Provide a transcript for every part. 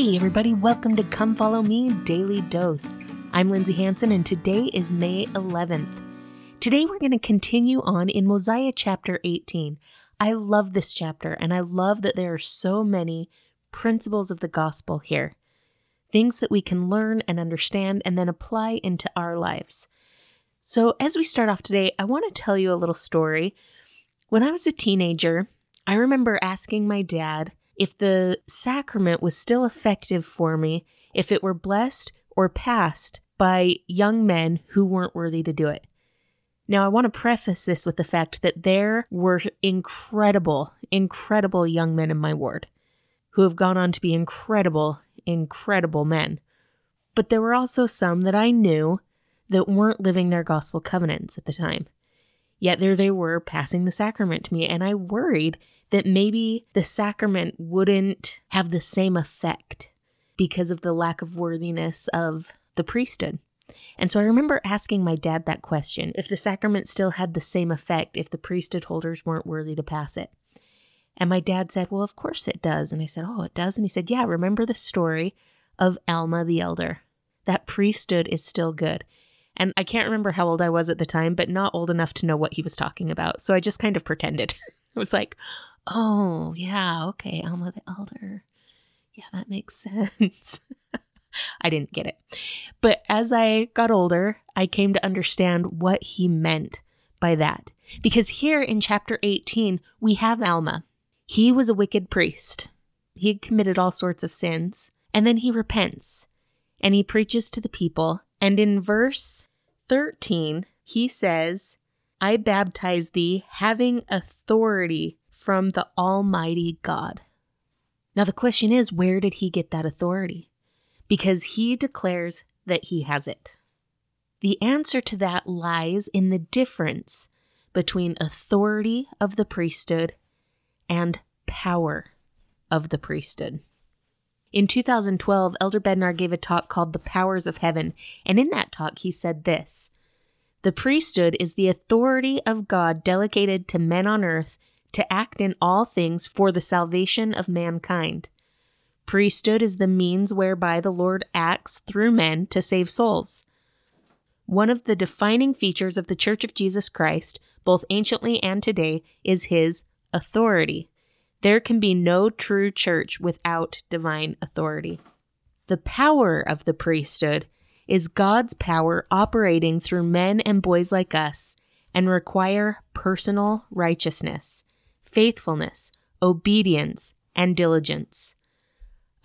Hey, everybody, welcome to Come Follow Me Daily Dose. I'm Lindsay Hanson, and today is May 11th. Today, we're going to continue on in Mosiah chapter 18. I love this chapter, and I love that there are so many principles of the gospel here things that we can learn and understand and then apply into our lives. So, as we start off today, I want to tell you a little story. When I was a teenager, I remember asking my dad if the sacrament was still effective for me if it were blessed or passed by young men who weren't worthy to do it. Now, I want to preface this with the fact that there were incredible, incredible young men in my ward who have gone on to be incredible, incredible men. But there were also some that I knew that weren't living their gospel covenants at the time. Yet there they were passing the sacrament to me, and I worried that maybe the sacrament wouldn't have the same effect because of the lack of worthiness of the priesthood. And so I remember asking my dad that question if the sacrament still had the same effect if the priesthood holders weren't worthy to pass it. And my dad said, Well, of course it does. And I said, Oh, it does? And he said, Yeah, remember the story of Alma the elder? That priesthood is still good. And I can't remember how old I was at the time, but not old enough to know what he was talking about. So I just kind of pretended. I was like, Oh, yeah, okay, Alma the Elder. Yeah, that makes sense. I didn't get it. But as I got older, I came to understand what he meant by that. Because here in chapter 18, we have Alma. He was a wicked priest. He had committed all sorts of sins, and then he repents and he preaches to the people. And in verse 13, he says, I baptize thee having authority from the Almighty God. Now, the question is, where did he get that authority? Because he declares that he has it. The answer to that lies in the difference between authority of the priesthood and power of the priesthood. In 2012, Elder Bednar gave a talk called The Powers of Heaven, and in that talk he said this The priesthood is the authority of God delegated to men on earth to act in all things for the salvation of mankind. Priesthood is the means whereby the Lord acts through men to save souls. One of the defining features of the Church of Jesus Christ, both anciently and today, is his authority. There can be no true church without divine authority. The power of the priesthood is God's power operating through men and boys like us and require personal righteousness faithfulness, obedience, and diligence.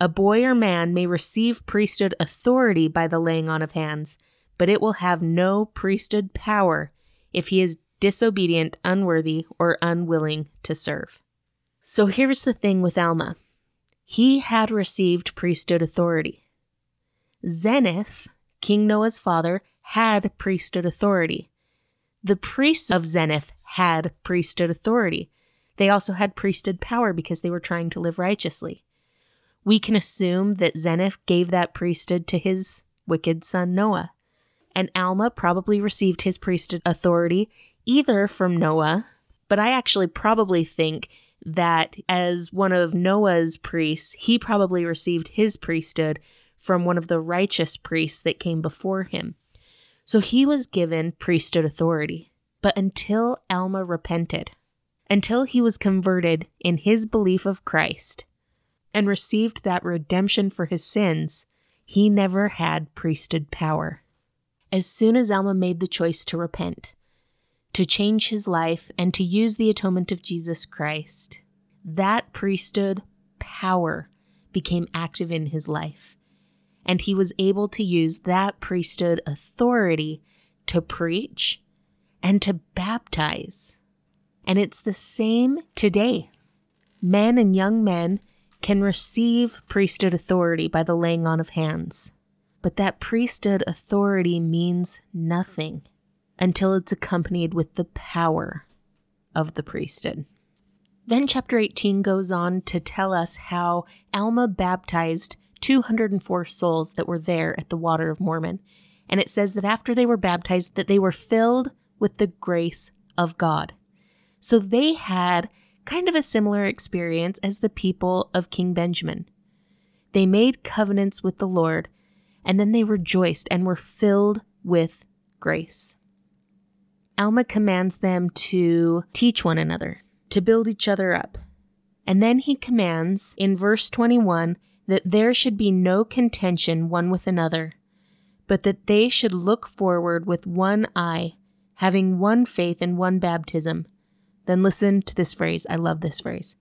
A boy or man may receive priesthood authority by the laying on of hands, but it will have no priesthood power if he is disobedient, unworthy, or unwilling to serve. So here's the thing with Alma he had received priesthood authority. Zeniff, King Noah's father, had priesthood authority. The priests of Zeniff had priesthood authority. They also had priesthood power because they were trying to live righteously. We can assume that Zeniff gave that priesthood to his wicked son Noah. And Alma probably received his priesthood authority either from Noah, but I actually probably think that as one of Noah's priests, he probably received his priesthood from one of the righteous priests that came before him. So he was given priesthood authority. But until Alma repented, until he was converted in his belief of Christ and received that redemption for his sins, he never had priesthood power. As soon as Alma made the choice to repent, to change his life, and to use the atonement of Jesus Christ, that priesthood power became active in his life. And he was able to use that priesthood authority to preach and to baptize. And it's the same today. Men and young men can receive priesthood authority by the laying on of hands. But that priesthood authority means nothing until it's accompanied with the power of the priesthood. Then chapter 18 goes on to tell us how Alma baptized 204 souls that were there at the water of Mormon. And it says that after they were baptized that they were filled with the grace of God. So they had kind of a similar experience as the people of King Benjamin. They made covenants with the Lord, and then they rejoiced and were filled with grace. Alma commands them to teach one another, to build each other up. And then he commands in verse 21 that there should be no contention one with another, but that they should look forward with one eye, having one faith and one baptism. Then listen to this phrase. I love this phrase.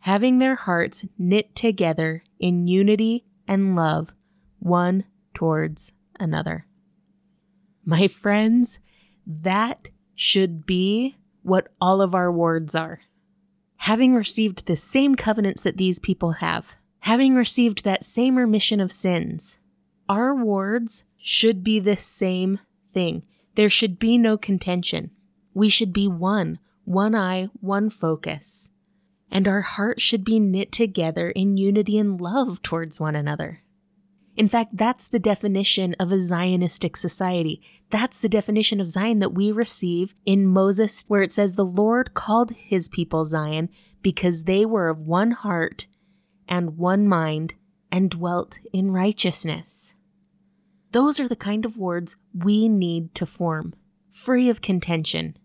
Having their hearts knit together in unity and love, one towards another. My friends, that should be what all of our wards are. Having received the same covenants that these people have, having received that same remission of sins, our wards should be the same thing. There should be no contention. We should be one, one eye, one focus. And our hearts should be knit together in unity and love towards one another. In fact, that's the definition of a Zionistic society. That's the definition of Zion that we receive in Moses, where it says, The Lord called his people Zion because they were of one heart and one mind and dwelt in righteousness. Those are the kind of words we need to form, free of contention,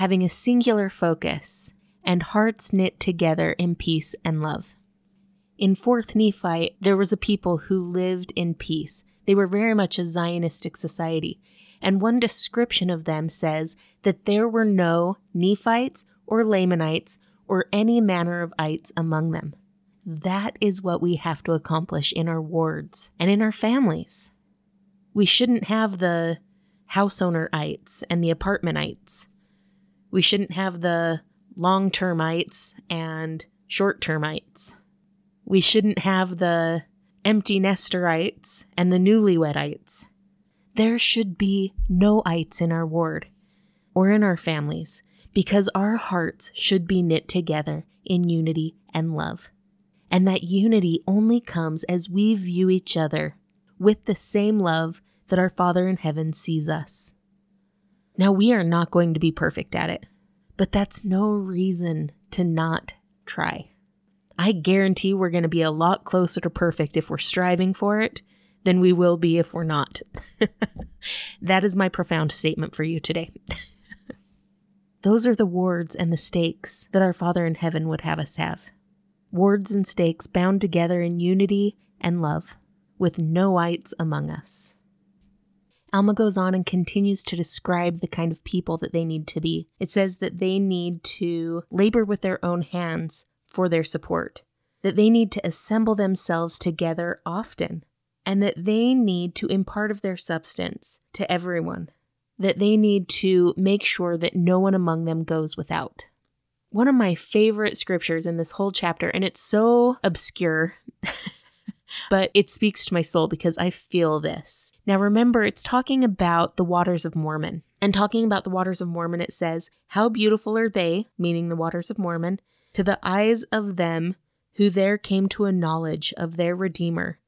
having a singular focus, and hearts knit together in peace and love. In 4th Nephi, there was a people who lived in peace. They were very much a Zionistic society. And one description of them says that there were no Nephites or Lamanites or any manner of ites among them. That is what we have to accomplish in our wards and in our families. We shouldn't have the house owner ites and the apartmentites. We shouldn't have the long termites and short termites we shouldn't have the empty nesterites and the newlywedites. There should be no ites in our ward or in our families because our hearts should be knit together in unity and love. And that unity only comes as we view each other with the same love that our Father in heaven sees us. Now, we are not going to be perfect at it, but that's no reason to not try. I guarantee we're going to be a lot closer to perfect if we're striving for it than we will be if we're not. that is my profound statement for you today. Those are the wards and the stakes that our Father in heaven would have us have. Wards and stakes bound together in unity and love, with no ites among us. Alma goes on and continues to describe the kind of people that they need to be. It says that they need to labor with their own hands, for their support, that they need to assemble themselves together often, and that they need to impart of their substance to everyone, that they need to make sure that no one among them goes without. One of my favorite scriptures in this whole chapter, and it's so obscure. but it speaks to my soul because I feel this. Now, remember, it's talking about the waters of Mormon. And talking about the waters of Mormon, it says, How beautiful are they, meaning the waters of Mormon, to the eyes of them who there came to a knowledge of their Redeemer.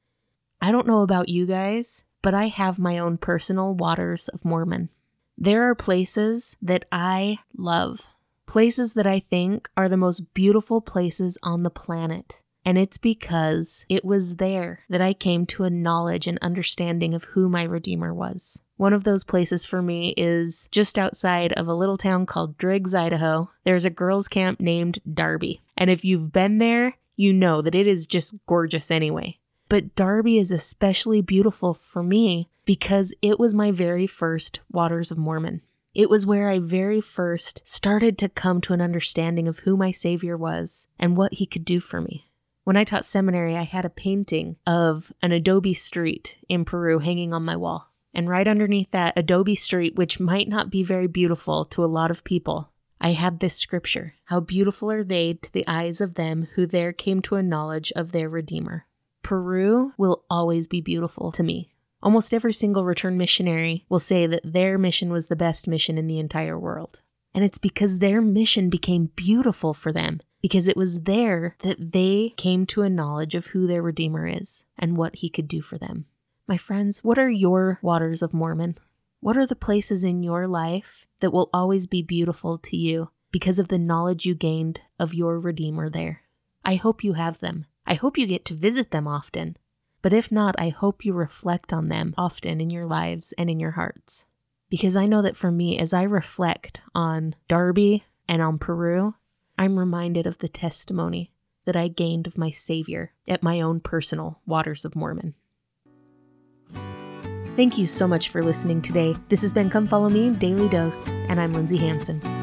I don't know about you guys, but I have my own personal waters of Mormon. There are places that I love, places that I think are the most beautiful places on the planet. And it's because it was there that I came to a knowledge and understanding of who my Redeemer was. One of those places for me is just outside of a little town called Driggs, Idaho. There's a girls' camp named Darby. And if you've been there, you know that it is just gorgeous anyway. But Darby is especially beautiful for me because it was my very first Waters of Mormon. It was where I very first started to come to an understanding of who my Savior was and what he could do for me. When I taught seminary, I had a painting of an adobe street in Peru hanging on my wall. And right underneath that adobe street, which might not be very beautiful to a lot of people, I had this scripture How beautiful are they to the eyes of them who there came to a knowledge of their Redeemer. Peru will always be beautiful to me. Almost every single return missionary will say that their mission was the best mission in the entire world. And it's because their mission became beautiful for them, because it was there that they came to a knowledge of who their Redeemer is and what he could do for them. My friends, what are your waters of Mormon? What are the places in your life that will always be beautiful to you because of the knowledge you gained of your Redeemer there? I hope you have them. I hope you get to visit them often. But if not, I hope you reflect on them often in your lives and in your hearts. Because I know that for me, as I reflect on Darby and on Peru, I'm reminded of the testimony that I gained of my Savior at my own personal Waters of Mormon. Thank you so much for listening today. This has been Come Follow Me Daily Dose, and I'm Lindsay Hanson.